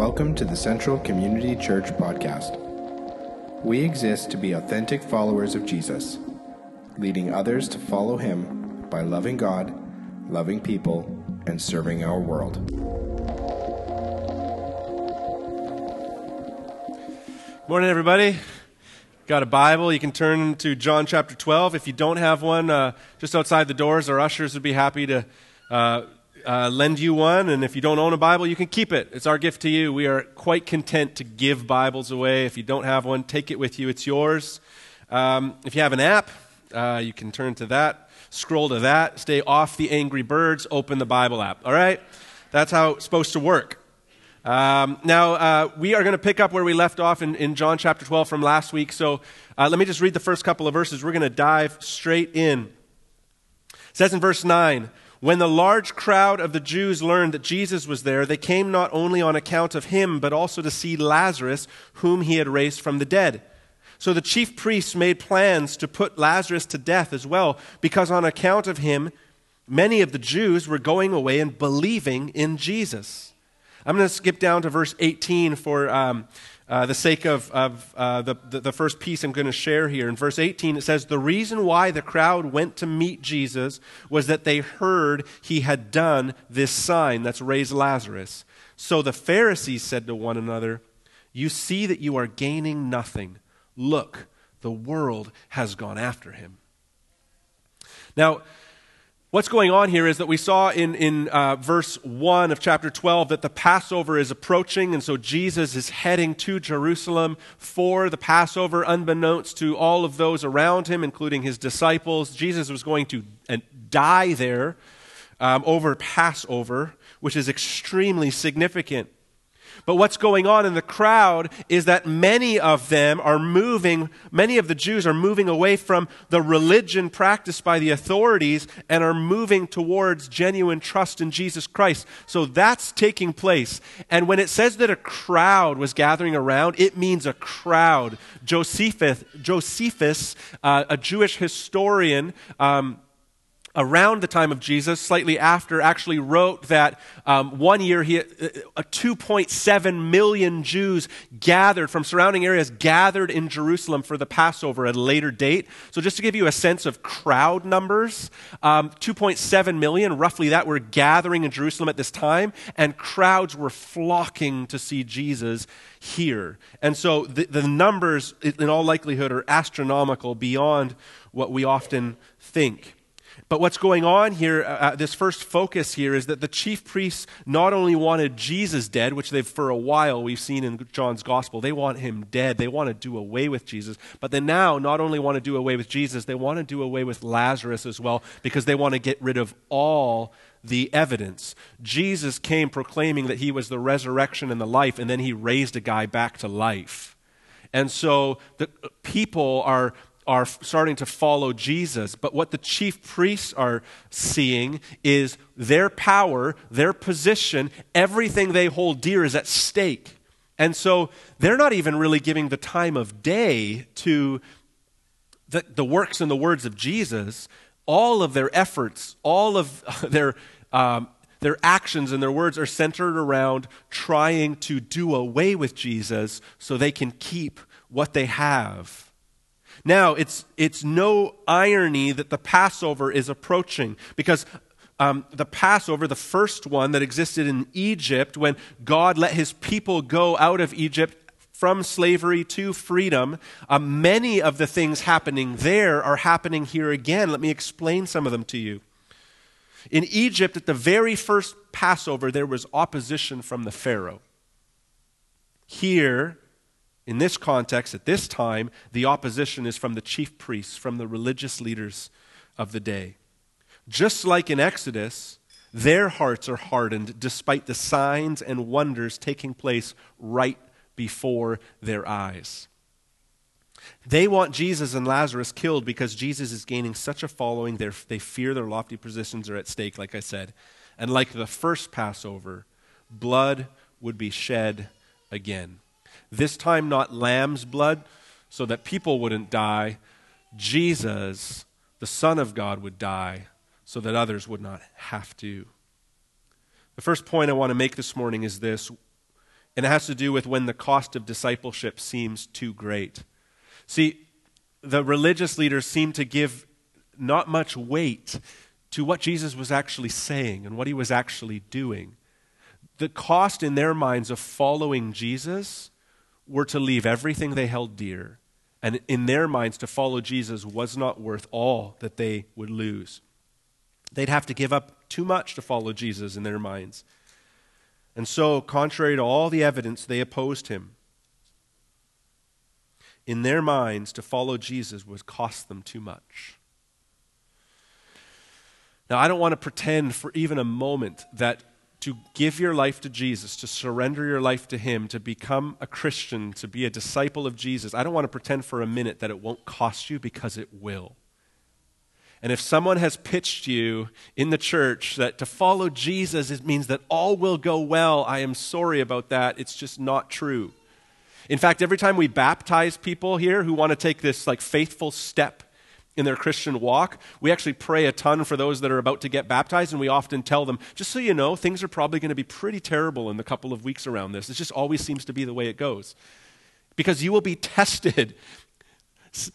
Welcome to the Central Community Church podcast. We exist to be authentic followers of Jesus, leading others to follow him by loving God, loving people, and serving our world. Morning, everybody. Got a Bible? You can turn to John chapter 12. If you don't have one, uh, just outside the doors, our ushers would be happy to uh, uh, lend you one, and if you don't own a Bible, you can keep it. It's our gift to you. We are quite content to give Bibles away. If you don't have one, take it with you. It's yours. Um, if you have an app, uh, you can turn to that, scroll to that, stay off the Angry Birds, open the Bible app. All right? That's how it's supposed to work. Um, now, uh, we are going to pick up where we left off in, in John chapter 12 from last week. So uh, let me just read the first couple of verses. We're going to dive straight in. It says in verse 9, when the large crowd of the Jews learned that Jesus was there, they came not only on account of him, but also to see Lazarus, whom he had raised from the dead. So the chief priests made plans to put Lazarus to death as well, because on account of him, many of the Jews were going away and believing in Jesus. I'm going to skip down to verse 18 for um, uh, the sake of, of uh, the, the, first piece I'm going to share here. In verse 18, it says, The reason why the crowd went to meet Jesus was that they heard he had done this sign that's raised Lazarus. So the Pharisees said to one another, You see that you are gaining nothing. Look, the world has gone after him. Now, What's going on here is that we saw in, in uh, verse 1 of chapter 12 that the Passover is approaching, and so Jesus is heading to Jerusalem for the Passover, unbeknownst to all of those around him, including his disciples. Jesus was going to uh, die there um, over Passover, which is extremely significant. But what's going on in the crowd is that many of them are moving, many of the Jews are moving away from the religion practiced by the authorities and are moving towards genuine trust in Jesus Christ. So that's taking place. And when it says that a crowd was gathering around, it means a crowd. Josephus, Josephus uh, a Jewish historian, um, around the time of Jesus, slightly after, actually wrote that um, one year he, uh, 2.7 million Jews gathered from surrounding areas gathered in Jerusalem for the Passover at a later date. So just to give you a sense of crowd numbers, um, 2.7 million, roughly that, were gathering in Jerusalem at this time, and crowds were flocking to see Jesus here. And so the, the numbers, in all likelihood, are astronomical beyond what we often think. But what's going on here, uh, uh, this first focus here, is that the chief priests not only wanted Jesus dead, which they've for a while we've seen in John's gospel, they want him dead. They want to do away with Jesus. But they now not only want to do away with Jesus, they want to do away with Lazarus as well because they want to get rid of all the evidence. Jesus came proclaiming that he was the resurrection and the life, and then he raised a guy back to life. And so the people are are starting to follow Jesus. But what the chief priests are seeing is their power, their position, everything they hold dear is at stake. And so they're not even really giving the time of day to the, the works and the words of Jesus. All of their efforts, all of their, um, their actions and their words are centered around trying to do away with Jesus so they can keep what they have. Now, it's, it's no irony that the Passover is approaching because um, the Passover, the first one that existed in Egypt, when God let his people go out of Egypt from slavery to freedom, uh, many of the things happening there are happening here again. Let me explain some of them to you. In Egypt, at the very first Passover, there was opposition from the Pharaoh. Here, in this context, at this time, the opposition is from the chief priests, from the religious leaders of the day. Just like in Exodus, their hearts are hardened despite the signs and wonders taking place right before their eyes. They want Jesus and Lazarus killed because Jesus is gaining such a following, they fear their lofty positions are at stake, like I said. And like the first Passover, blood would be shed again. This time, not lamb's blood, so that people wouldn't die. Jesus, the Son of God, would die so that others would not have to. The first point I want to make this morning is this and it has to do with when the cost of discipleship seems too great. See, the religious leaders seem to give not much weight to what Jesus was actually saying and what he was actually doing. The cost in their minds of following Jesus were to leave everything they held dear. And in their minds, to follow Jesus was not worth all that they would lose. They'd have to give up too much to follow Jesus in their minds. And so, contrary to all the evidence, they opposed him. In their minds, to follow Jesus would cost them too much. Now, I don't want to pretend for even a moment that to give your life to Jesus, to surrender your life to Him, to become a Christian, to be a disciple of Jesus, I don't want to pretend for a minute that it won't cost you because it will. And if someone has pitched you in the church that to follow Jesus it means that all will go well, I am sorry about that. It's just not true. In fact, every time we baptize people here who want to take this like faithful step in their Christian walk, we actually pray a ton for those that are about to get baptized, and we often tell them, just so you know, things are probably going to be pretty terrible in the couple of weeks around this. It just always seems to be the way it goes. Because you will be tested.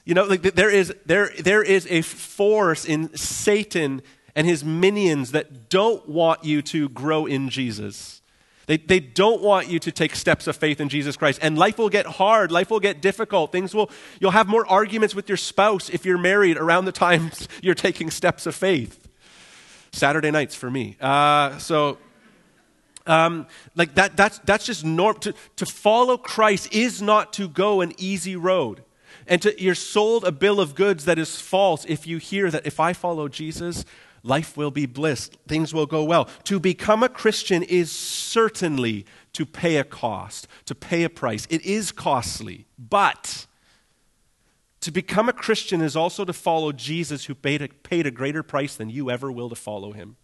You know, like there is, there, there is a force in Satan and his minions that don't want you to grow in Jesus. They, they don't want you to take steps of faith in Jesus Christ. And life will get hard. Life will get difficult. Things will, you'll have more arguments with your spouse if you're married around the times you're taking steps of faith. Saturday nights for me. Uh, so, um, like that, that's, that's just norm. To, to follow Christ is not to go an easy road. And to, you're sold a bill of goods that is false if you hear that if I follow Jesus, life will be bliss, things will go well. To become a Christian is certainly to pay a cost, to pay a price. It is costly, but to become a Christian is also to follow Jesus, who paid a, paid a greater price than you ever will to follow him.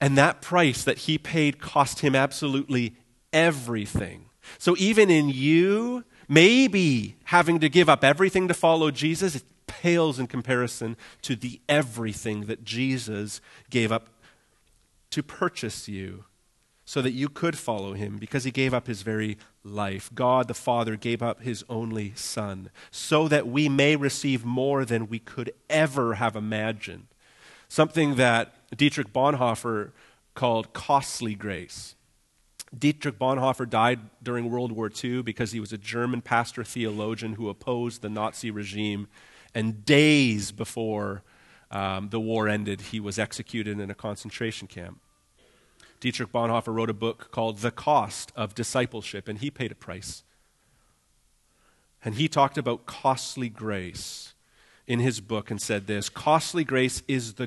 And that price that he paid cost him absolutely everything. So even in you, maybe having to give up everything to follow Jesus, pales in comparison to the everything that Jesus gave up to purchase you so that you could follow him because he gave up his very life. God the Father gave up his only Son so that we may receive more than we could ever have imagined. Something that Dietrich Bonhoeffer called costly grace. Dietrich Bonhoeffer died during World War II because he was a German pastor theologian who opposed the Nazi regime and days before um, the war ended, he was executed in a concentration camp. Dietrich Bonhoeffer wrote a book called The Cost of Discipleship, and he paid a price. And he talked about costly grace in his book and said this Costly grace is the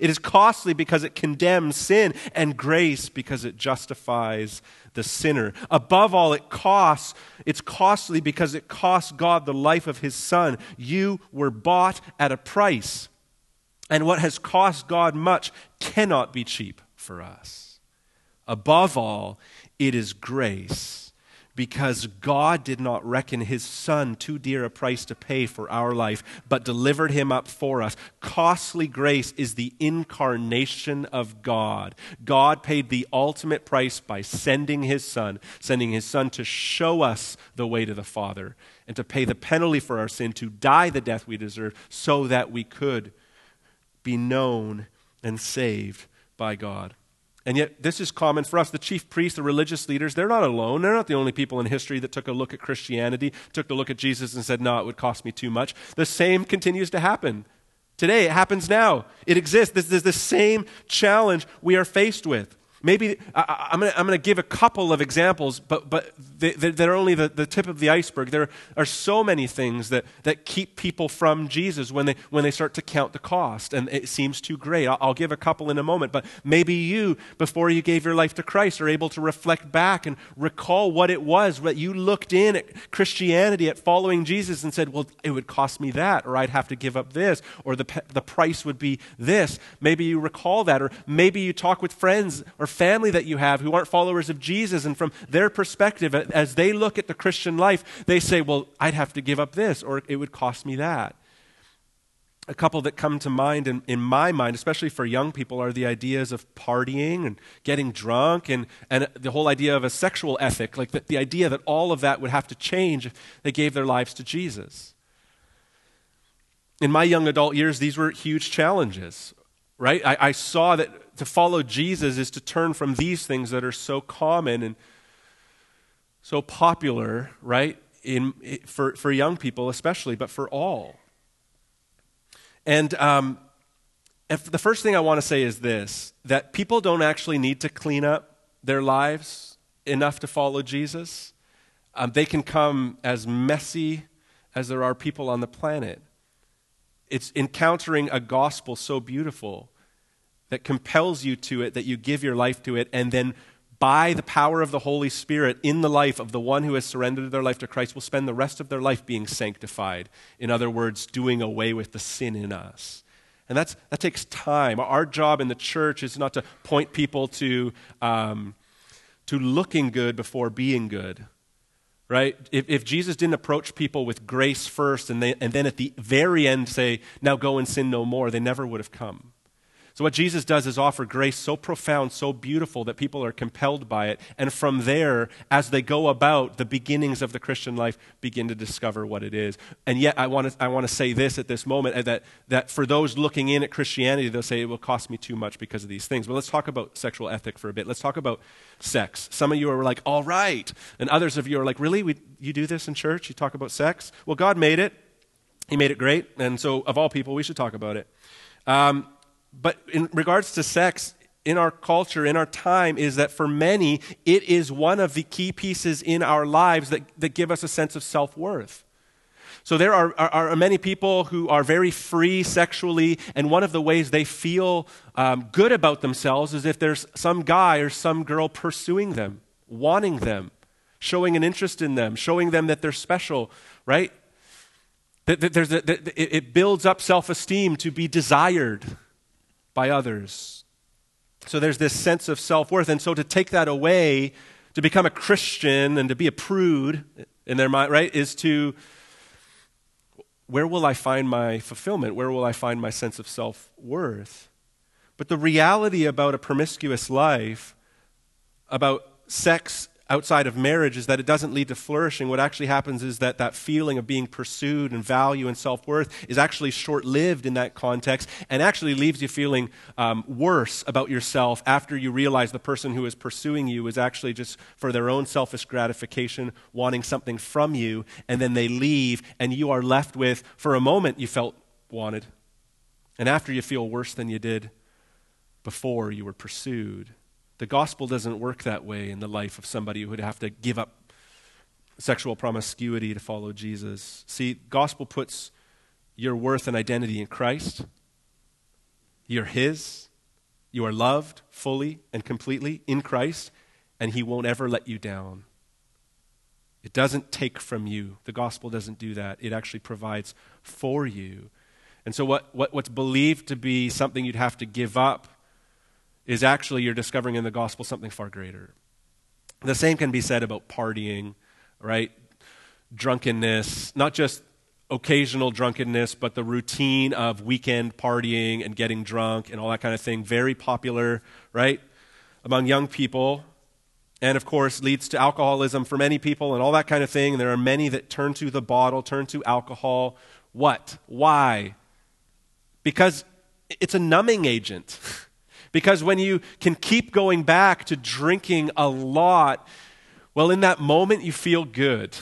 It is costly because it condemns sin, and grace because it justifies the sinner. Above all, it costs, it's costly because it costs God the life of his son. You were bought at a price. And what has cost God much cannot be cheap for us. Above all, it is grace because God did not reckon his son too dear a price to pay for our life, but delivered him up for us. Costly grace is the incarnation of God. God paid the ultimate price by sending his son, sending his son to show us the way to the Father and to pay the penalty for our sin, to die the death we deserve, so that we could be known and saved by God. And yet, this is common for us. The chief priests, the religious leaders, they're not alone. They're not the only people in history that took a look at Christianity, took a look at Jesus, and said, No, it would cost me too much. The same continues to happen. Today, it happens now. It exists. This is the same challenge we are faced with. Maybe I, am going to I'm going to give a couple of examples, but, but they, they're only the, the tip of the iceberg. There are so many things that, that keep people from Jesus when they, when they start to count the cost, and it seems too great. I'll, I'll give a couple in a moment, but maybe you, before you gave your life to Christ, are able to reflect back and recall what it was that you looked in at Christianity, at following Jesus, and said, Well, it would cost me that, or I'd have to give up this, or the, the price would be this. Maybe you recall that, or maybe you talk with friends or family that you have who aren't followers of Jesus, and from their perspective, as they look at the Christian life, they say, Well, I'd have to give up this, or it would cost me that. A couple that come to mind in, in my mind, especially for young people, are the ideas of partying and getting drunk and, and the whole idea of a sexual ethic, like the, the idea that all of that would have to change if they gave their lives to Jesus. In my young adult years, these were huge challenges, right? I, I saw that to follow Jesus is to turn from these things that are so common and so popular, right? In, for, for young people especially, but for all. And um, the first thing I want to say is this that people don't actually need to clean up their lives enough to follow Jesus. Um, they can come as messy as there are people on the planet. It's encountering a gospel so beautiful that compels you to it, that you give your life to it, and then by the power of the Holy Spirit in the life of the one who has surrendered their life to Christ will spend the rest of their life being sanctified. In other words, doing away with the sin in us. And that's, that takes time. Our job in the church is not to point people to, um, to looking good before being good. Right? If, if Jesus didn't approach people with grace first and, they, and then at the very end say, now go and sin no more, they never would have come. So, what Jesus does is offer grace so profound, so beautiful that people are compelled by it. And from there, as they go about the beginnings of the Christian life, begin to discover what it is. And yet, I want to, I want to say this at this moment that, that for those looking in at Christianity, they'll say it will cost me too much because of these things. But let's talk about sexual ethic for a bit. Let's talk about sex. Some of you are like, all right. And others of you are like, really? We, you do this in church? You talk about sex? Well, God made it. He made it great. And so, of all people, we should talk about it. Um, but in regards to sex, in our culture, in our time, is that for many, it is one of the key pieces in our lives that, that give us a sense of self worth. So there are, are, are, many people who are very free sexually, and one of the ways they feel um, good about themselves is if there's some guy or some girl pursuing them, wanting them, showing an interest in them, showing them that they're special, right? That, that there's a, that it builds up self esteem to be desired by others. So there's this sense of self worth. And so to take that away, to become a Christian and to be a prude in their mind, right, is to where will I find my fulfillment? Where will I find my sense of self worth? But the reality about a promiscuous life, about sex outside of marriage is that it doesn't lead to flourishing. What actually happens is that that feeling of being pursued and value and self worth is actually short lived in that context and actually leaves you feeling um, worse about yourself after you realize the person who is pursuing you is actually just for their own selfish gratification, wanting something from you, and then they leave, and you are left with, for a moment, you felt wanted. And after you feel worse than you did before you were pursued. The gospel doesn't work that way in the life of somebody who would have to give up sexual promiscuity to follow Jesus. See, gospel puts your worth and identity in Christ. You're his. You are loved fully and completely in Christ, and he won't ever let you down. It doesn't take from you. The gospel doesn't do that. It actually provides for you. And so, what, what, what's believed to be something you'd have to give up is actually you're discovering in the gospel something far greater. The same can be said about partying, right? Drunkenness, not just occasional drunkenness, but the routine of weekend partying and getting drunk and all that kind of thing. Very popular, right? Among young people. And of course, leads to alcoholism for many people and all that kind of thing. And there are many that turn to the bottle, turn to alcohol. What? Why? Because it's a numbing agent. Because when you can keep going back to drinking a lot, well, in that moment, you feel good.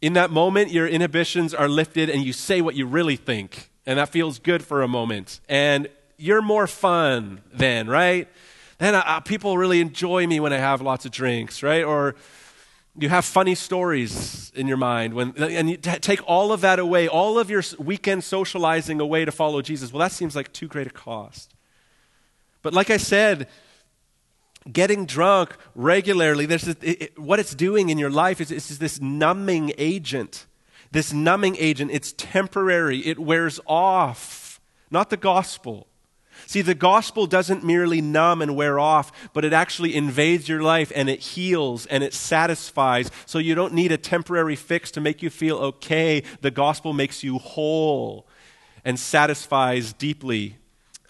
In that moment, your inhibitions are lifted and you say what you really think. And that feels good for a moment. And you're more fun then, right? And uh, uh, people really enjoy me when I have lots of drinks, right? Or you have funny stories in your mind when and you t- take all of that away all of your weekend socializing away to follow jesus well that seems like too great a cost but like i said getting drunk regularly there's it, it, what it's doing in your life is this numbing agent this numbing agent it's temporary it wears off not the gospel See, the gospel doesn't merely numb and wear off, but it actually invades your life and it heals and it satisfies. So you don't need a temporary fix to make you feel okay. The gospel makes you whole and satisfies deeply.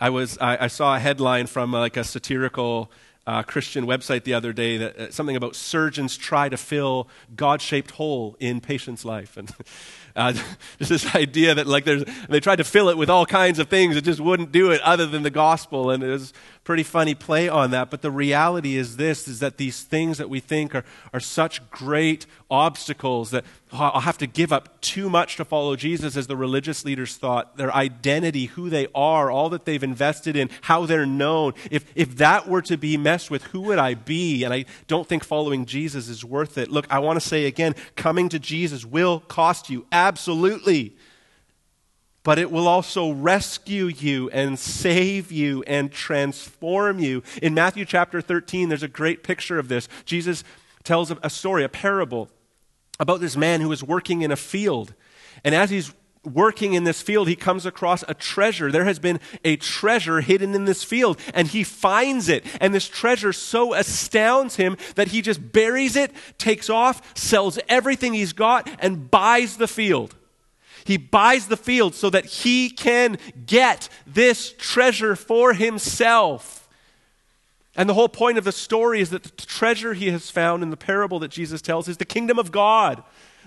I, was, I, I saw a headline from uh, like a satirical uh, Christian website the other day that uh, something about surgeons try to fill God-shaped hole in patients' life, and uh, just this idea that like there's they tried to fill it with all kinds of things, it just wouldn't do it other than the gospel, and it was pretty funny play on that. But the reality is this: is that these things that we think are are such great obstacles that I'll have to give up too much to follow Jesus, as the religious leaders thought. Their identity, who they are, all that they've invested in, how they're known. If, if that were to be messed with, who would I be? And I don't think following Jesus is worth it. Look, I want to say again coming to Jesus will cost you, absolutely. But it will also rescue you and save you and transform you. In Matthew chapter 13, there's a great picture of this. Jesus tells a story, a parable about this man who is working in a field. And as he's working in this field, he comes across a treasure. There has been a treasure hidden in this field, and he finds it. And this treasure so astounds him that he just buries it, takes off, sells everything he's got, and buys the field. He buys the field so that he can get this treasure for himself. And the whole point of the story is that the treasure he has found in the parable that Jesus tells is the kingdom of God,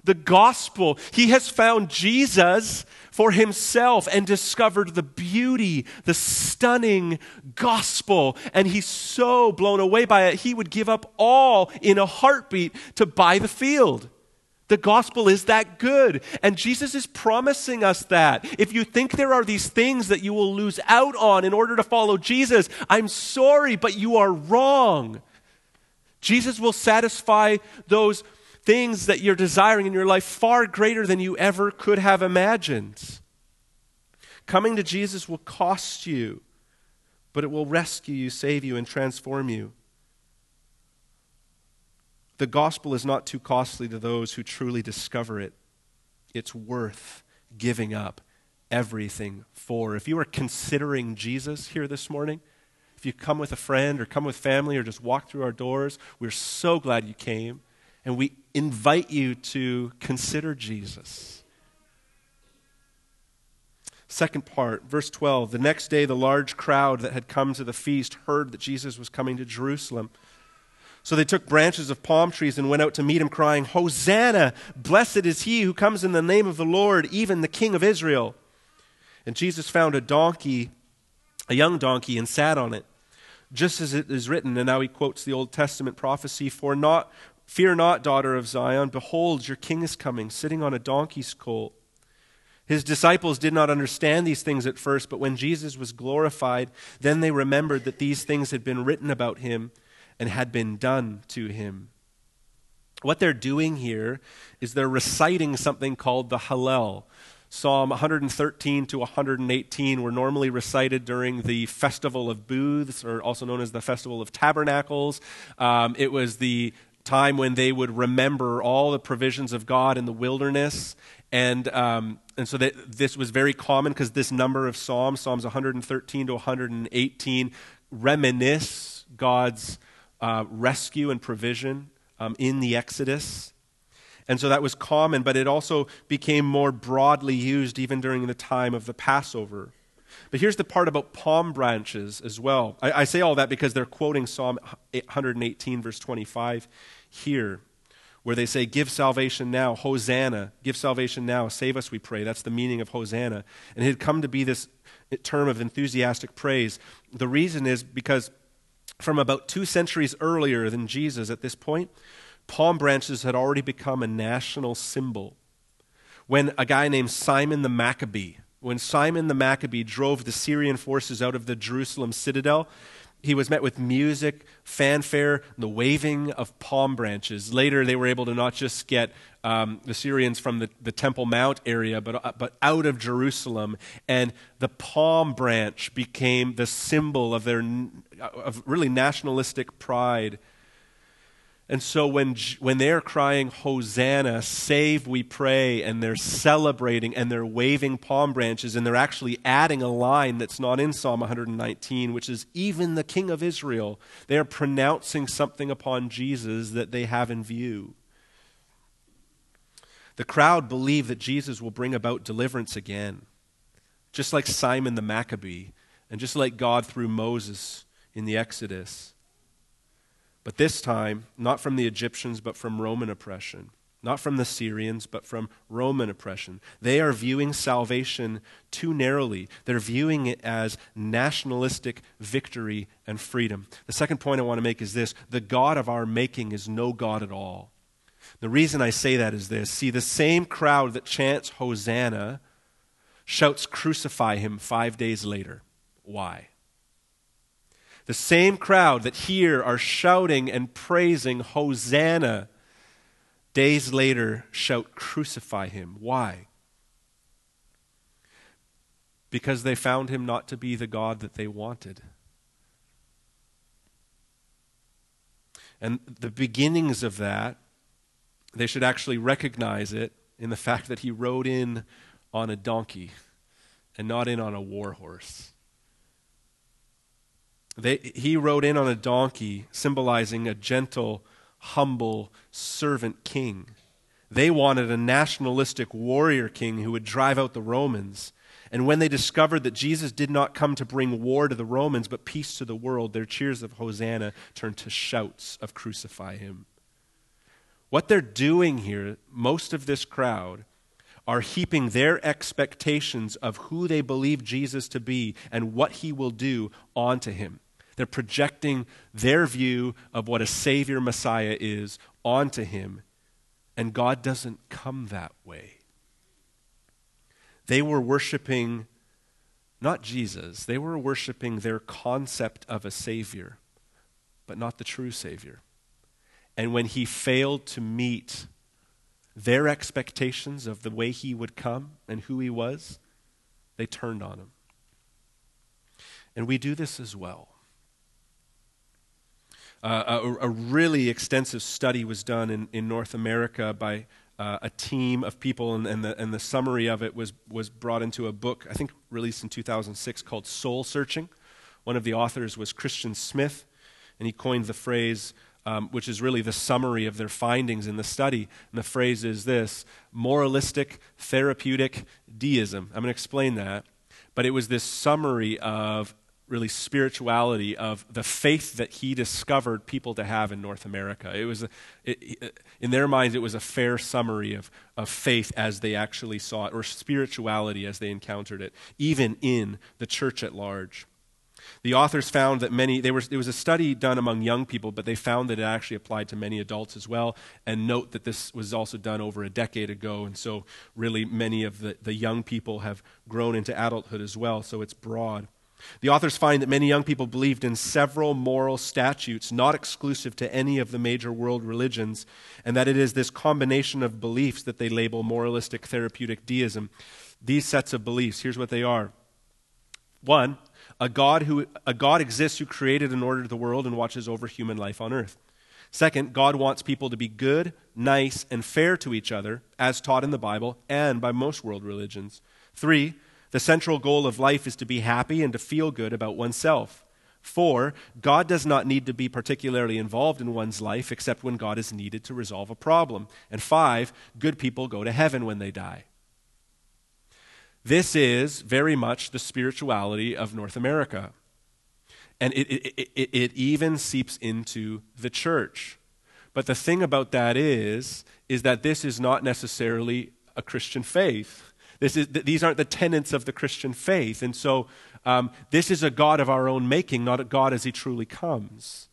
the gospel. He has found Jesus for himself and discovered the beauty, the stunning gospel. And he's so blown away by it, he would give up all in a heartbeat to buy the field. The gospel is that good. And Jesus is promising us that. If you think there are these things that you will lose out on in order to follow Jesus, I'm sorry, but you are wrong. Jesus will satisfy those things that you're desiring in your life far greater than you ever could have imagined. Coming to Jesus will cost you, but it will rescue you, save you, and transform you. The gospel is not too costly to those who truly discover it. It's worth giving up everything for. If you are considering Jesus here this morning, if you come with a friend or come with family or just walk through our doors, we're so glad you came. And we invite you to consider Jesus. Second part, verse 12. The next day, the large crowd that had come to the feast heard that Jesus was coming to Jerusalem. So they took branches of palm trees and went out to meet him, crying, Hosanna! Blessed is he who comes in the name of the Lord, even the King of Israel. And Jesus found a donkey, a young donkey, and sat on it, just as it is written. And now he quotes the Old Testament prophecy For not, fear not, daughter of Zion, behold, your king is coming, sitting on a donkey's colt. His disciples did not understand these things at first, but when Jesus was glorified, then they remembered that these things had been written about him and had been done to him. What they're doing here is they're reciting something called the Hallel. Psalm 113 to 118 were normally recited during the Festival of Booths, or also known as the Festival of Tabernacles. Um, it was the time when they would remember all the provisions of God in the wilderness. And, um, and so that this was very common because this number of Psalms, Psalms 113 to 118, reminisce God's uh, rescue and provision um, in the Exodus. And so that was common, but it also became more broadly used even during the time of the Passover. But here's the part about palm branches as well. I, I say all that because they're quoting Psalm 118, verse 25 here, where they say, Give salvation now, Hosanna, give salvation now, save us, we pray. That's the meaning of Hosanna. And it had come to be this term of enthusiastic praise. The reason is because from about two centuries earlier than Jesus at this point, palm branches had already become a national symbol. When a guy named Simon the Maccabee, when Simon the Maccabee drove the Syrian forces out of the Jerusalem citadel, he was met with music, fanfare, and the waving of palm branches. Later, they were able to not just get um, the Syrians from the, the Temple Mount area, but, uh, but out of Jerusalem. And the palm branch became the symbol of their of really nationalistic pride and so when, when they're crying, Hosanna, save, we pray, and they're celebrating and they're waving palm branches, and they're actually adding a line that's not in Psalm 119, which is, even the King of Israel, they are pronouncing something upon Jesus that they have in view. The crowd believe that Jesus will bring about deliverance again, just like Simon the Maccabee, and just like God through Moses in the Exodus. But this time, not from the Egyptians, but from Roman oppression. Not from the Syrians, but from Roman oppression. They are viewing salvation too narrowly. They're viewing it as nationalistic victory and freedom. The second point I want to make is this the God of our making is no God at all. The reason I say that is this see, the same crowd that chants Hosanna shouts, Crucify him five days later. Why? The same crowd that here are shouting and praising Hosanna, days later shout, Crucify him. Why? Because they found him not to be the God that they wanted. And the beginnings of that, they should actually recognize it in the fact that he rode in on a donkey and not in on a war horse. They, he rode in on a donkey, symbolizing a gentle, humble servant king. They wanted a nationalistic warrior king who would drive out the Romans. And when they discovered that Jesus did not come to bring war to the Romans, but peace to the world, their cheers of Hosanna turned to shouts of crucify him. What they're doing here, most of this crowd, are heaping their expectations of who they believe Jesus to be and what he will do onto him. They're projecting their view of what a Savior Messiah is onto him. And God doesn't come that way. They were worshiping not Jesus, they were worshiping their concept of a Savior, but not the true Savior. And when he failed to meet their expectations of the way he would come and who he was, they turned on him. And we do this as well. Uh, a, a, really extensive study was done in, in North America by uh, a team of people, and, and, the, and the summary of it was, was brought into a book, I think released in 2006, called Soul Searching. One of the authors was Christian Smith, and he coined the phrase, um, which is really the summary of their findings in the study. And the phrase is this moralistic therapeutic deism. I'm going to explain that. But it was this summary of really spirituality of the faith that he discovered people to have in North America. It was, a, it, in their minds, it was a fair summary of, of faith as they actually saw it, or spirituality as they encountered it, even in the church at large. The authors found that many, there was, a study done among young people, but they found that it actually applied to many adults as well. And note that this was also done over a decade ago, and so really many of the, the young people have grown into adulthood as well, so it's broad. The authors find that many young people believed in several moral statutes not exclusive to any of the major world religions, and that it is this combination of beliefs that they label moralistic therapeutic deism. These sets of beliefs, here's what they are. One, a God, who, a God exists who created and ordered the world and watches over human life on earth. Second, God wants people to be good, nice, and fair to each other, as taught in the Bible and by most world religions. Three, the central goal of life is to be happy and to feel good about oneself. Four, God does not need to be particularly involved in one's life except when God is needed to resolve a problem. And five, good people go to heaven when they die. This is very much the spirituality of North America. And it, it, it, it, even seeps into the church. But the thing about that is, is that this is not necessarily a Christian faith. This is, these aren't the tenets of the Christian faith. And so um, this is a God of our own making, not a God as he truly comes.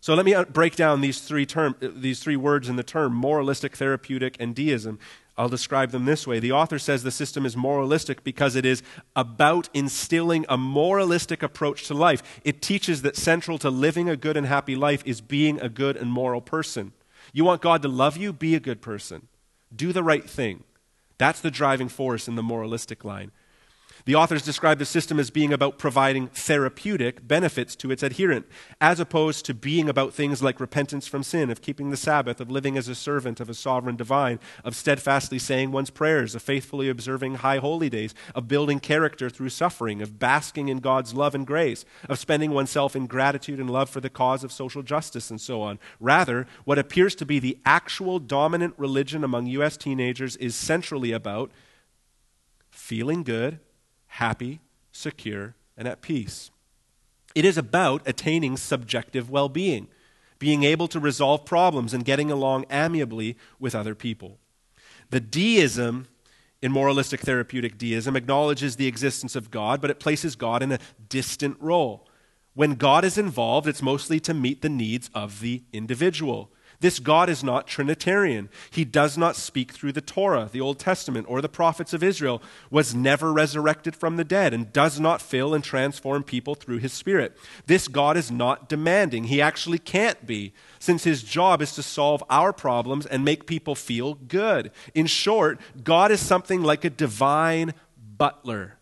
So let me break down these three, term, these three words in the term moralistic, therapeutic, and deism. I'll describe them this way. The author says the system is moralistic because it is about instilling a moralistic approach to life. It teaches that central to living a good and happy life is being a good and moral person. You want God to love you? Be a good person. Do the right thing. That's the driving force in the moralistic line. The authors describe the system as being about providing therapeutic benefits to its adherent, as opposed to being about things like repentance from sin, of keeping the Sabbath, of living as a servant of a sovereign divine, of steadfastly saying one's prayers, of faithfully observing high holy days, of building character through suffering, of basking in God's love and grace, of spending oneself in gratitude and love for the cause of social justice, and so on. Rather, what appears to be the actual dominant religion among U.S. teenagers is centrally about feeling good happy, secure, and at peace. It is about attaining subjective well being, being able to resolve problems, and getting along amiably with other people. The deism in moralistic therapeutic deism acknowledges the existence of God, but it places God in a distant role. When God is involved, it's mostly to meet the needs of the individual. This God is not Trinitarian. He does not speak through the Torah, the Old Testament, or the prophets of Israel, was never resurrected from the dead, and does not fill and transform people through his Spirit. This God is not demanding. He actually can't be, since his job is to solve our problems and make people feel good. In short, God is something like a divine butler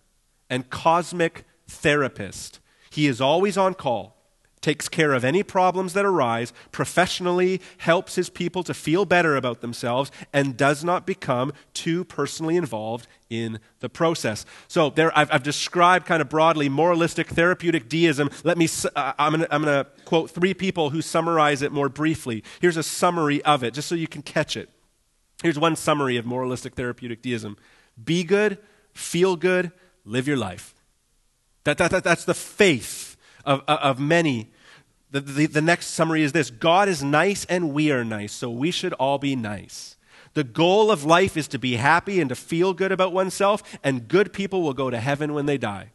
and cosmic therapist. He is always on call takes care of any problems that arise, professionally helps his people to feel better about themselves, and does not become too personally involved in the process. So there, I've, I've described kind of broadly moralistic therapeutic deism. Let me, uh, I'm going to quote three people who summarize it more briefly. Here's a summary of it, just so you can catch it. Here's one summary of moralistic therapeutic deism be good, feel good, live your life. That, that, that, that's the faith of, of many. The, the, the next summary is this God is nice and we are nice, so we should all be nice. The goal of life is to be happy and to feel good about oneself, and good people will go to heaven when they die.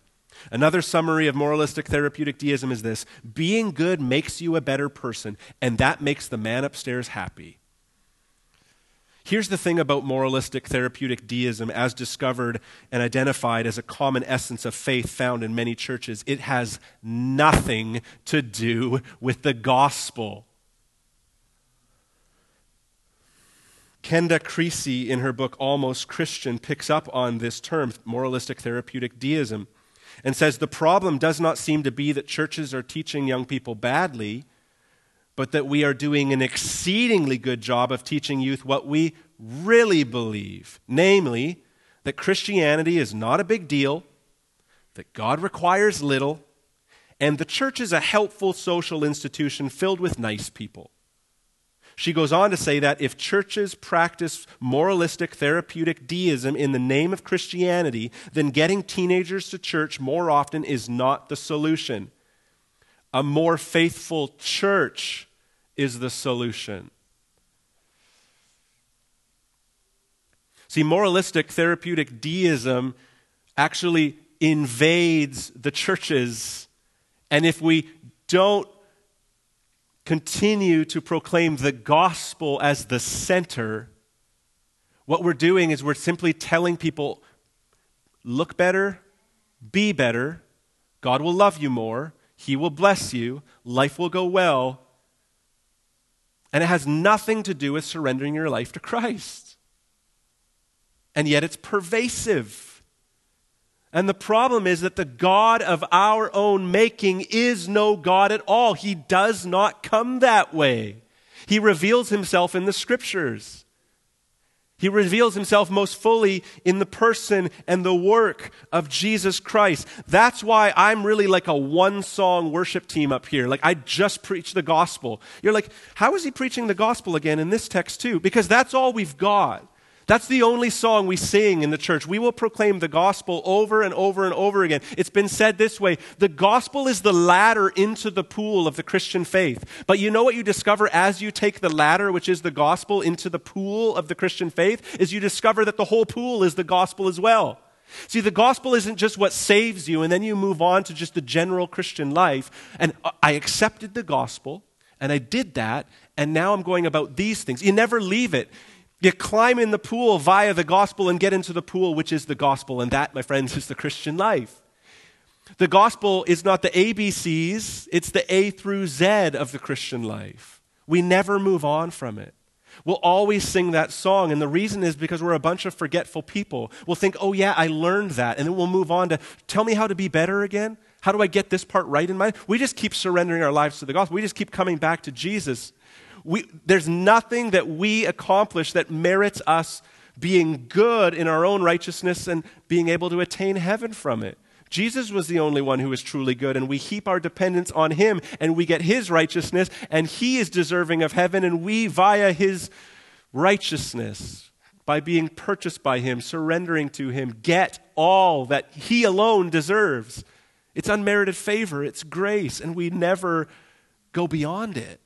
Another summary of moralistic therapeutic deism is this being good makes you a better person, and that makes the man upstairs happy. Here's the thing about moralistic therapeutic deism, as discovered and identified as a common essence of faith found in many churches it has nothing to do with the gospel. Kenda Creasy, in her book Almost Christian, picks up on this term, moralistic therapeutic deism, and says the problem does not seem to be that churches are teaching young people badly but that we are doing an exceedingly good job of teaching youth what we really believe namely, that Christianity is not a big deal, that God requires little, and the church is a helpful social institution filled with nice people. She goes on to say that if churches practice moralistic therapeutic deism in the name of Christianity, then getting teenagers to church more often is not the solution. A more faithful church is the solution. See, moralistic therapeutic deism actually invades the churches. And if we don't continue to proclaim the gospel as the center, what we're doing is we're simply telling people look better, be better, God will love you more, he will bless you. Life will go well. And it has nothing to do with surrendering your life to Christ. And yet it's pervasive. And the problem is that the God of our own making is no God at all. He does not come that way. He reveals himself in the scriptures. He reveals himself most fully in the person and the work of Jesus Christ. That's why I'm really like a one song worship team up here. Like, I just preach the gospel. You're like, how is he preaching the gospel again in this text, too? Because that's all we've got. That's the only song we sing in the church. We will proclaim the gospel over and over and over again. It's been said this way the gospel is the ladder into the pool of the Christian faith. But you know what you discover as you take the ladder, which is the gospel, into the pool of the Christian faith? Is you discover that the whole pool is the gospel as well. See, the gospel isn't just what saves you, and then you move on to just the general Christian life. And uh, I accepted the gospel, and I did that, and now I'm going about these things. You never leave it. You climb in the pool via the gospel and get into the pool, which is the gospel. And that, my friends, is the Christian life. The gospel is not the ABCs, it's the A through Z of the Christian life. We never move on from it. We'll always sing that song. And the reason is because we're a bunch of forgetful people. We'll think, oh, yeah, I learned that. And then we'll move on to tell me how to be better again. How do I get this part right in my? We just keep surrendering our lives to the gospel. We just keep coming back to Jesus. We, there's nothing that we accomplish that merits us being good in our own righteousness and being able to attain heaven from it. Jesus was the only one who was truly good, and we heap our dependence on him, and we get his righteousness, and he is deserving of heaven, and we, via his righteousness, by being purchased by him, surrendering to him, get all that he alone deserves. It's unmerited favor, it's grace, and we never go beyond it.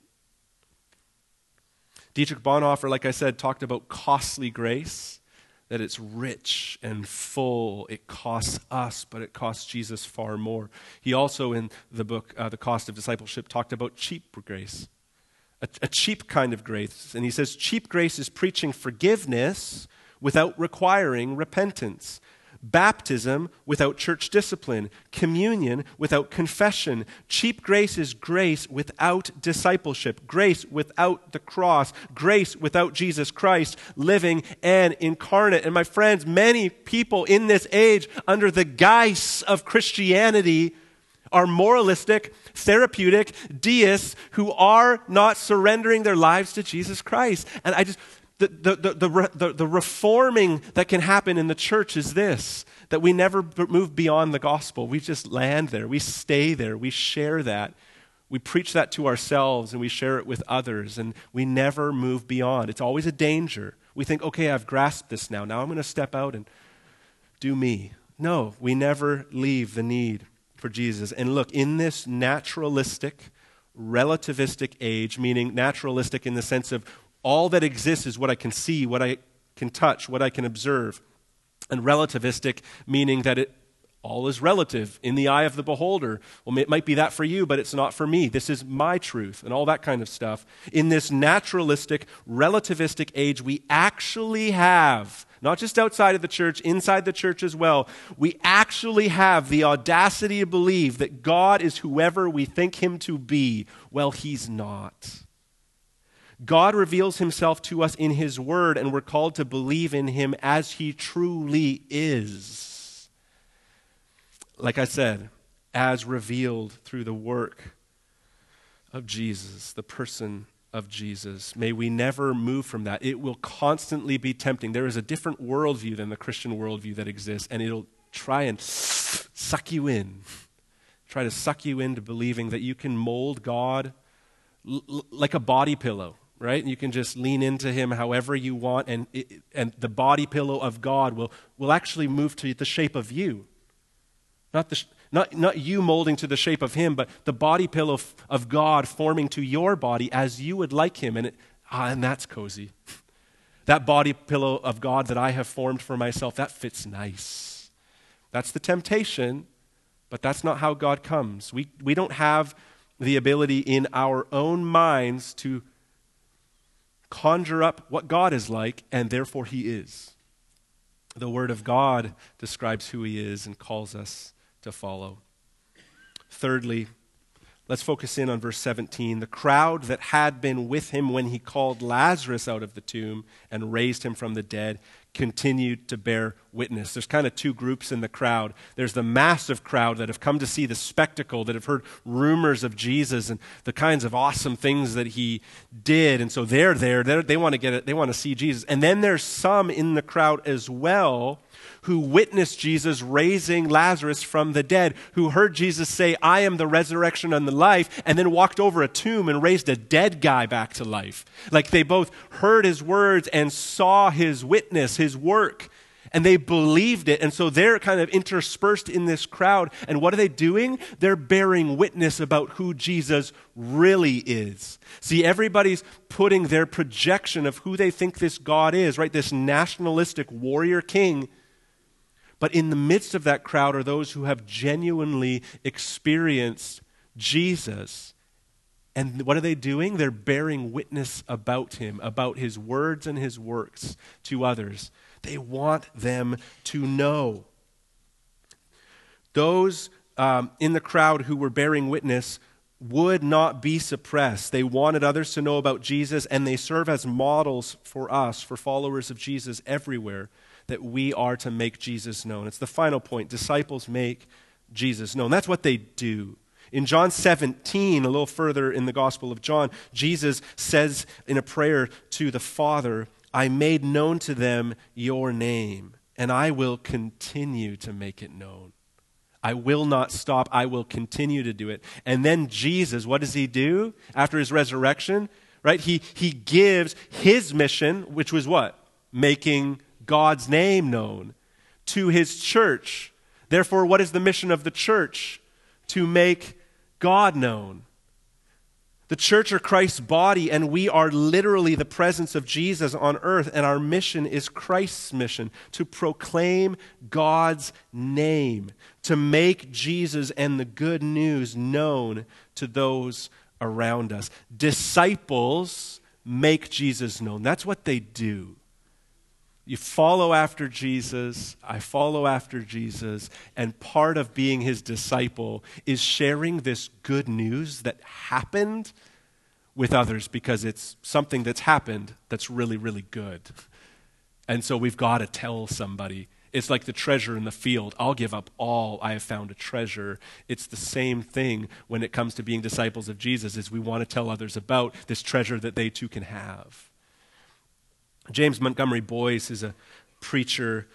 Dietrich Bonhoeffer, like I said, talked about costly grace, that it's rich and full. It costs us, but it costs Jesus far more. He also, in the book, uh, The Cost of Discipleship, talked about cheap grace, a, a cheap kind of grace. And he says, cheap grace is preaching forgiveness without requiring repentance baptism without church discipline, communion without confession. Cheap grace is grace without discipleship, grace without the cross, grace without Jesus Christ living and incarnate. And my friends, many people in this age, under the guise of Christianity, are moralistic, therapeutic deists who are not surrendering their lives to Jesus Christ. And I just, the, the, the, the, the reforming that can happen in the church is this that we never move beyond the gospel. We just land there, we stay there, we share that. We preach that to ourselves and we share it with others, and we never move beyond. It's always a danger. We think, okay, I've grasped this now. Now I'm going to step out and do me. No, we never leave the need for Jesus. And look, in this naturalistic, relativistic age, meaning naturalistic in the sense of all that exists is what I can see, what I can touch, what I can observe. And relativistic, meaning that it all is relative in the eye of the beholder. Well, it might be that for you, but it's not for me. This is my truth, and all that kind of stuff. In this naturalistic, relativistic age, we actually have, not just outside of the church, inside the church as well, we actually have the audacity to believe that God is whoever we think him to be. Well, he's not. God reveals himself to us in his word, and we're called to believe in him as he truly is. Like I said, as revealed through the work of Jesus, the person of Jesus. May we never move from that. It will constantly be tempting. There is a different worldview than the Christian worldview that exists, and it'll try and suck you in. Try to suck you into believing that you can mold God like a body pillow right? You can just lean into him however you want, and, it, and the body pillow of God will, will actually move to the shape of you. Not, the, not, not you molding to the shape of him, but the body pillow of God forming to your body as you would like him. And, it, ah, and that's cozy. That body pillow of God that I have formed for myself, that fits nice. That's the temptation, but that's not how God comes. We, we don't have the ability in our own minds to conjure up what God is like, and therefore He is. The Word of God describes who He is and calls us to follow. Thirdly, let's focus in on verse 17. The crowd that had been with him when he called Lazarus out of the tomb and raised him from the dead continued to bear witness. There's kind of two groups in the crowd. There's the massive crowd that have come to see the spectacle, that have heard rumors of Jesus and the kinds of awesome things that he did. And so they're there. They're, they want to get it. They want to see Jesus. And then there's some in the crowd as well who witnessed Jesus raising Lazarus from the dead, who heard Jesus say, I am the resurrection and the life, and then walked over a tomb and raised a dead guy back to life. Like they both heard his words and saw his witness, his work, and they believed it. And so they're kind of interspersed in this crowd. And what are they doing? They're bearing witness about who Jesus really is. See, everybody's putting their projection of who they think this God is, right? This nationalistic warrior king but in the midst of that crowd are those who have genuinely experienced Jesus And what are they doing? They're bearing witness about him, about his words and his works to others. They want them to know. Those um, in the crowd who were bearing witness would not be suppressed. They wanted others to know about Jesus, and they serve as models for us, for followers of Jesus everywhere, that we are to make Jesus known. It's the final point. Disciples make Jesus known. That's what they do. In John 17, a little further in the Gospel of John, Jesus says in a prayer to the Father, I made known to them your name, and I will continue to make it known. I will not stop. I will continue to do it. And then Jesus, what does he do after his resurrection? Right? He, he gives his mission, which was what? Making God's name known to his church. Therefore, what is the mission of the church? To make God known. The church are Christ's body, and we are literally the presence of Jesus on earth, and our mission is Christ's mission to proclaim God's name, to make Jesus and the good news known to those around us. Disciples make Jesus known. That's what they do. You follow after Jesus, I follow after Jesus, and part of being his disciple is sharing this good news that happened with others because it's something that's happened that's really, really good. And so we've got to tell somebody. It's like the treasure in the field. I'll give up all. I have found a treasure. It's the same thing when it comes to being disciples of Jesus is we want to tell others about this treasure that they too can have. James Montgomery Boice is a preacher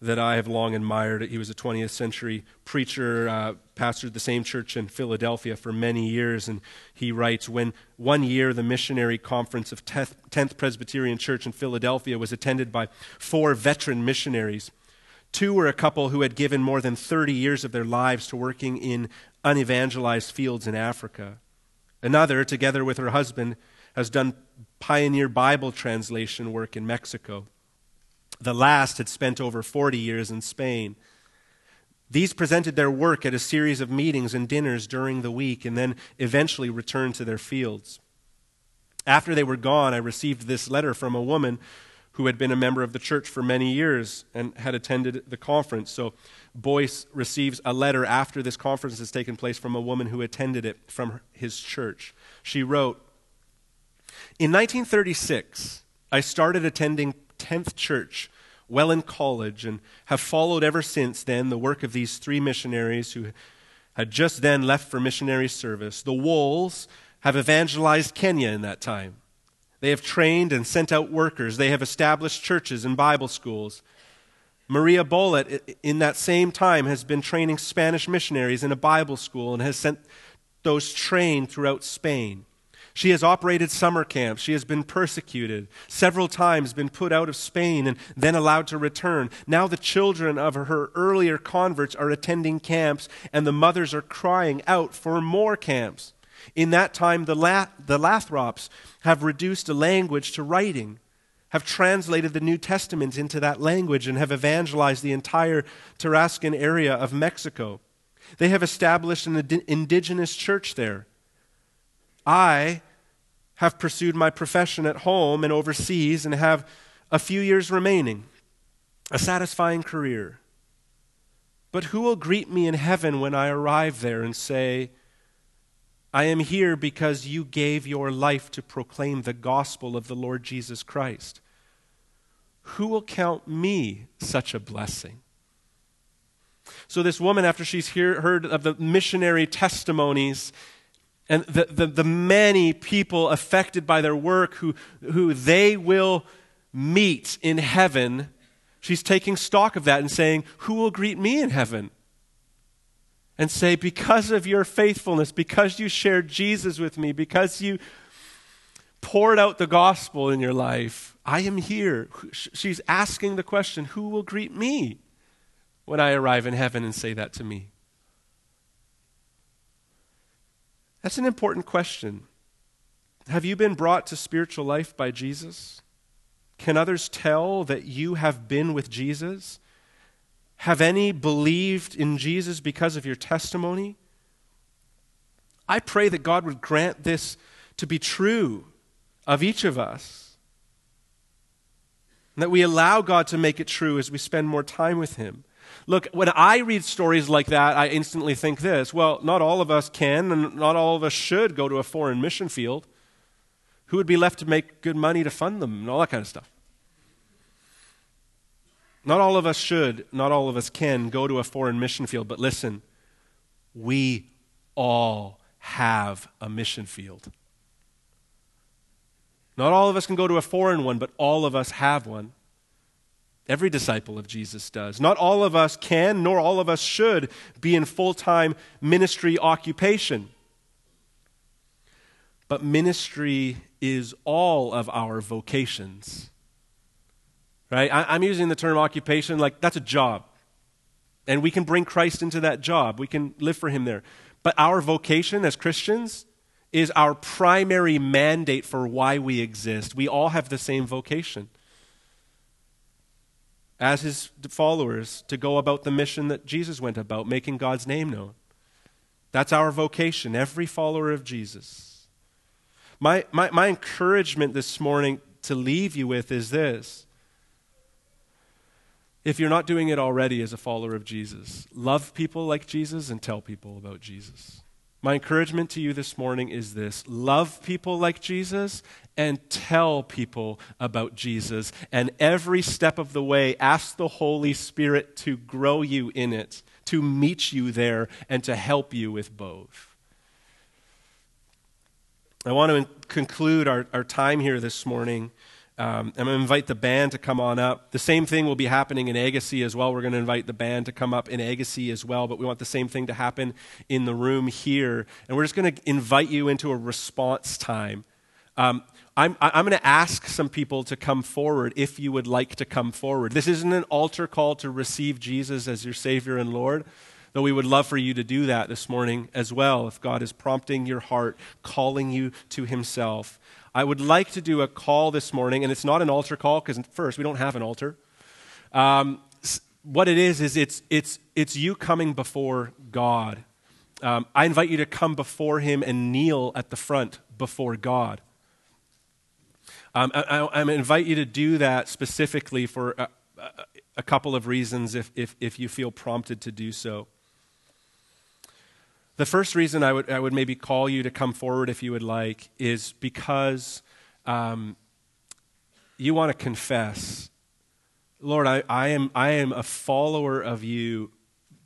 that I have long admired. He was a 20th century preacher, uh, pastored the same church in Philadelphia for many years. And he writes When one year the missionary conference of 10th Presbyterian Church in Philadelphia was attended by four veteran missionaries, two were a couple who had given more than 30 years of their lives to working in unevangelized fields in Africa. Another, together with her husband, has done pioneer Bible translation work in Mexico. The last had spent over 40 years in Spain. These presented their work at a series of meetings and dinners during the week and then eventually returned to their fields. After they were gone, I received this letter from a woman who had been a member of the church for many years and had attended the conference. So Boice receives a letter after this conference has taken place from a woman who attended it from his church. She wrote, in 1936, I started attending 10th Church well in college and have followed ever since then the work of these three missionaries who had just then left for missionary service. The Wolves have evangelized Kenya in that time. They have trained and sent out workers. They have established churches and Bible schools. Maria Bollet, in that same time, has been training Spanish missionaries in a Bible school and has sent those trained throughout Spain. She has operated summer camps. She has been persecuted, several times been put out of Spain and then allowed to return. Now the children of her earlier converts are attending camps, and the mothers are crying out for more camps. In that time, the, La- the Lathrops have reduced a language to writing, have translated the New Testament into that language, and have evangelized the entire Tarascan area of Mexico. They have established an indigenous church there. I have pursued my profession at home and overseas and have a few years remaining, a satisfying career. But who will greet me in heaven when I arrive there and say, I am here because you gave your life to proclaim the gospel of the Lord Jesus Christ? Who will count me such a blessing? So, this woman, after she's hear, heard of the missionary testimonies and the, the, the, many people affected by their work who, who they will meet in heaven, she's taking stock of that and saying, Who will greet me in heaven? And say, Because of your faithfulness, because you shared Jesus with me, because you poured out the gospel in your life, I am here. She's asking the question, Who will greet me when I arrive in heaven and say that to me? That's an important question. Have you been brought to spiritual life by Jesus? Can others tell that you have been with Jesus? Have any believed in Jesus because of your testimony? I pray that God would grant this to be true of each of us. And that we allow God to make it true as we spend more time with Him. Look, when I read stories like that, I instantly think this well, not all of us can and not all of us should go to a foreign mission field. Who would be left to make good money to fund them and all that kind of stuff? Not all of us should, not all of us can go to a foreign mission field, but listen, we all have a mission field. Not all of us can go to a foreign one, but all of us have one. Every disciple of Jesus does. Not all of us can, nor all of us should, be in full time ministry occupation. But ministry is all of our vocations. Right? I, am using the term occupation like that's a job. And we can bring Christ into that job, we can live for Him there. But our vocation as Christians is our primary mandate for why we exist. We all have the same vocation as his followers to go about the mission that Jesus went about, making God's name known. That's our vocation, every follower of Jesus. My, my, my encouragement this morning to leave you with is this. If you're not doing it already as a follower of Jesus, love people like Jesus and tell people about Jesus. My encouragement to you this morning is this love people like Jesus and tell people about Jesus. And every step of the way, ask the Holy Spirit to grow you in it, to meet you there, and to help you with both. I want to conclude our, our time here this morning um, I'm going to invite the band to come on up. The same thing will be happening in Agassiz as well. We're going to invite the band to come up in Agassiz as well, but we want the same thing to happen in the room here. And we're just going to invite you into a response time. Um, I'm, I'm going to ask some people to come forward if you would like to come forward. This isn't an altar call to receive Jesus as your Savior and Lord, though we would love for you to do that this morning as well if God is prompting your heart, calling you to Himself. I would like to do a call this morning, and it's not an altar call because, first, we don't have an altar. Um, what it is, is it's, it's, it's you coming before God. Um, I invite you to come before Him and kneel at the front before God. Um, I, I, I, invite you to do that specifically for a, a couple of reasons if, if, if you feel prompted to do so. The first reason I would, I would maybe call you to come forward if you would like is because um, you want to confess, Lord, I, I, am, I am a follower of you,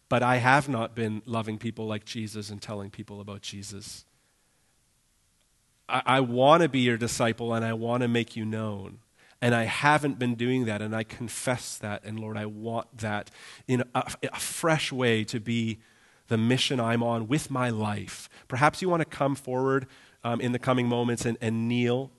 but I have not been loving people like Jesus and telling people about Jesus. I, I want to be your disciple and I want to make you known. And I haven't been doing that, and I confess that. And Lord, I want that in a, a fresh way to be the mission I'm on with my life. Perhaps you want to come forward um, in the coming moments and, and kneel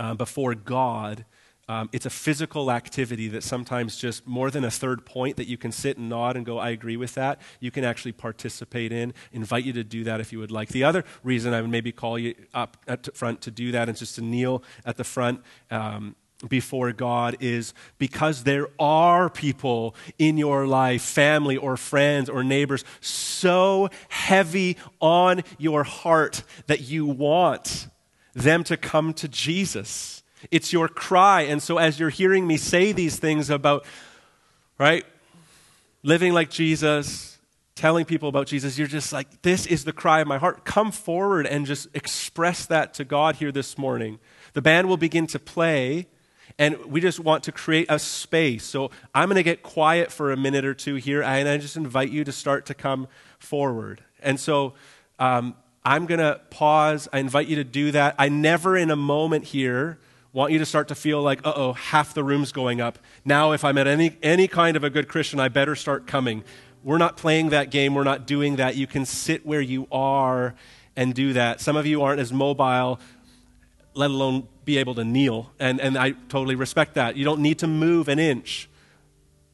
uh, before God. Um, it's a physical activity that sometimes just more than a third point that you can sit and nod and go, I agree with that. You can actually participate in. Invite you to do that if you would like. The other reason I would maybe call you up at front to do that and just to kneel at the front um, before God is because there are people in your life, family or friends or neighbors, so heavy on your heart that you want them to come to Jesus. It's your cry. And so, as you're hearing me say these things about, right, living like Jesus, telling people about Jesus, you're just like, this is the cry of my heart. Come forward and just express that to God here this morning. The band will begin to play. And we just want to create a space. So I'm going to get quiet for a minute or two here, and I just invite you to start to come forward. And so um, I'm going to pause. I invite you to do that. I never, in a moment here, want you to start to feel like, uh oh, half the room's going up. Now, if I'm at any, any kind of a good Christian, I better start coming. We're not playing that game. We're not doing that. You can sit where you are and do that. Some of you aren't as mobile let alone be able to kneel. And, and I totally respect that. You don't need to move an inch.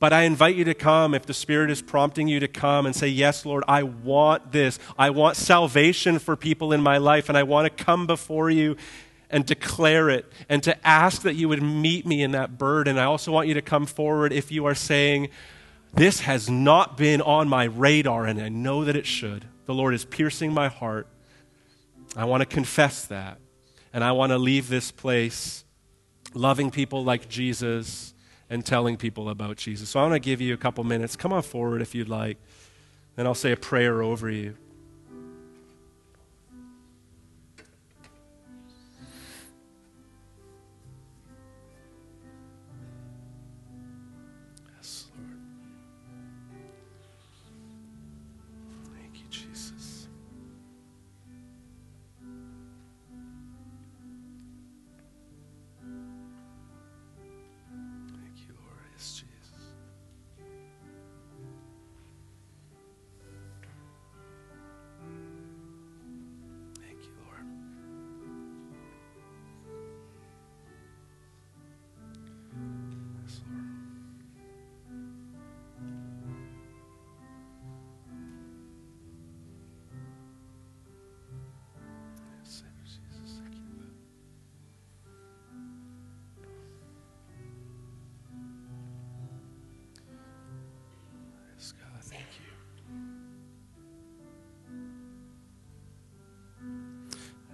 But I invite you to come if the Spirit is prompting you to come and say, Yes, Lord, I want this. I want salvation for people in my life, and I want to come before you and declare it and to ask that you would meet me in that burden. I also want you to come forward if you are saying, This has not been on my radar, and I know that it should. The Lord is piercing my heart I want to confess that. And I want to leave this place loving people like Jesus and telling people about Jesus. So I want to give you a couple minutes. Come on forward if you'd like. and I'll say a prayer over you.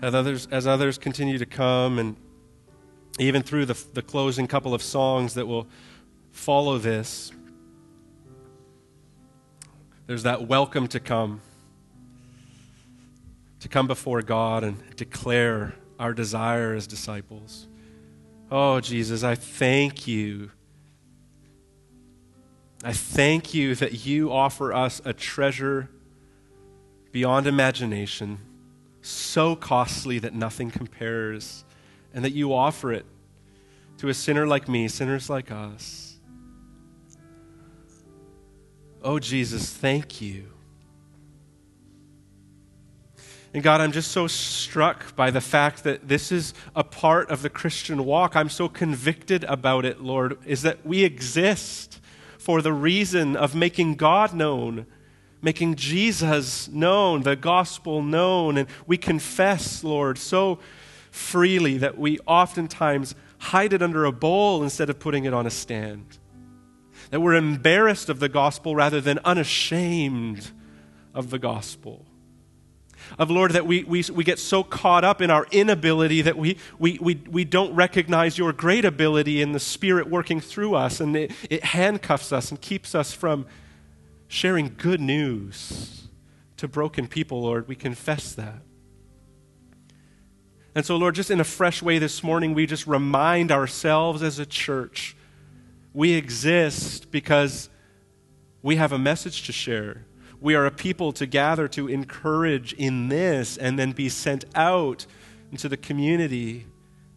As others, as others continue to come, and even through the, the closing couple of songs that will follow this, there's that welcome to come, to come before God and declare our desire as disciples. Oh, Jesus, I thank you. I thank you that you offer us a treasure beyond imagination so costly that nothing compares, and that you offer it to a sinner like me, sinners like us. Oh, Jesus, thank you. And God, I'm just so struck by the fact that this is a part of the Christian walk. I'm so convicted about it, Lord, is that we exist for the reason of making God known making Jesus known, the gospel known. And we confess, Lord, so freely that we oftentimes hide it under a bowl instead of putting it on a stand. That we're embarrassed of the gospel rather than unashamed of the gospel. Of Lord, that we, we, we get so caught up in our inability that we, we, we, we don't recognize your great ability in the Spirit working through us, and it, it handcuffs us and keeps us from sharing good news to broken people, Lord. We confess that. And so, Lord, just in a fresh way this morning, we just remind ourselves as a church we exist because we have a message to share. We are a people to gather to encourage in this and then be sent out into the community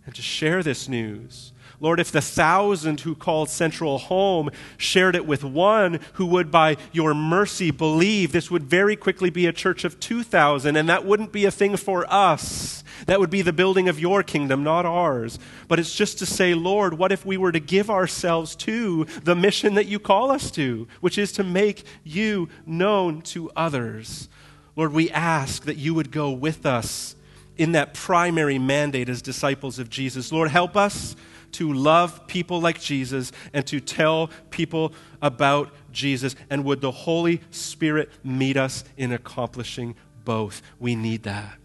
and to share this news. Lord, if the thousand who called Central home shared it with one who would, by your mercy, believe, this would very quickly be a church of 2,000, and that wouldn't be a thing for us. That would be the building of your kingdom, not ours. But it's just to say, Lord, what if we were to give ourselves to the mission that you call us to, which is to make you known to others? Lord, we ask that you would go with us in that primary mandate as disciples of Jesus. Lord, help us to love people like Jesus and to tell people about Jesus. And would the Holy Spirit meet us in accomplishing both? We need that.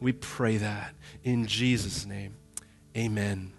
We pray that. In Jesus' name, amen.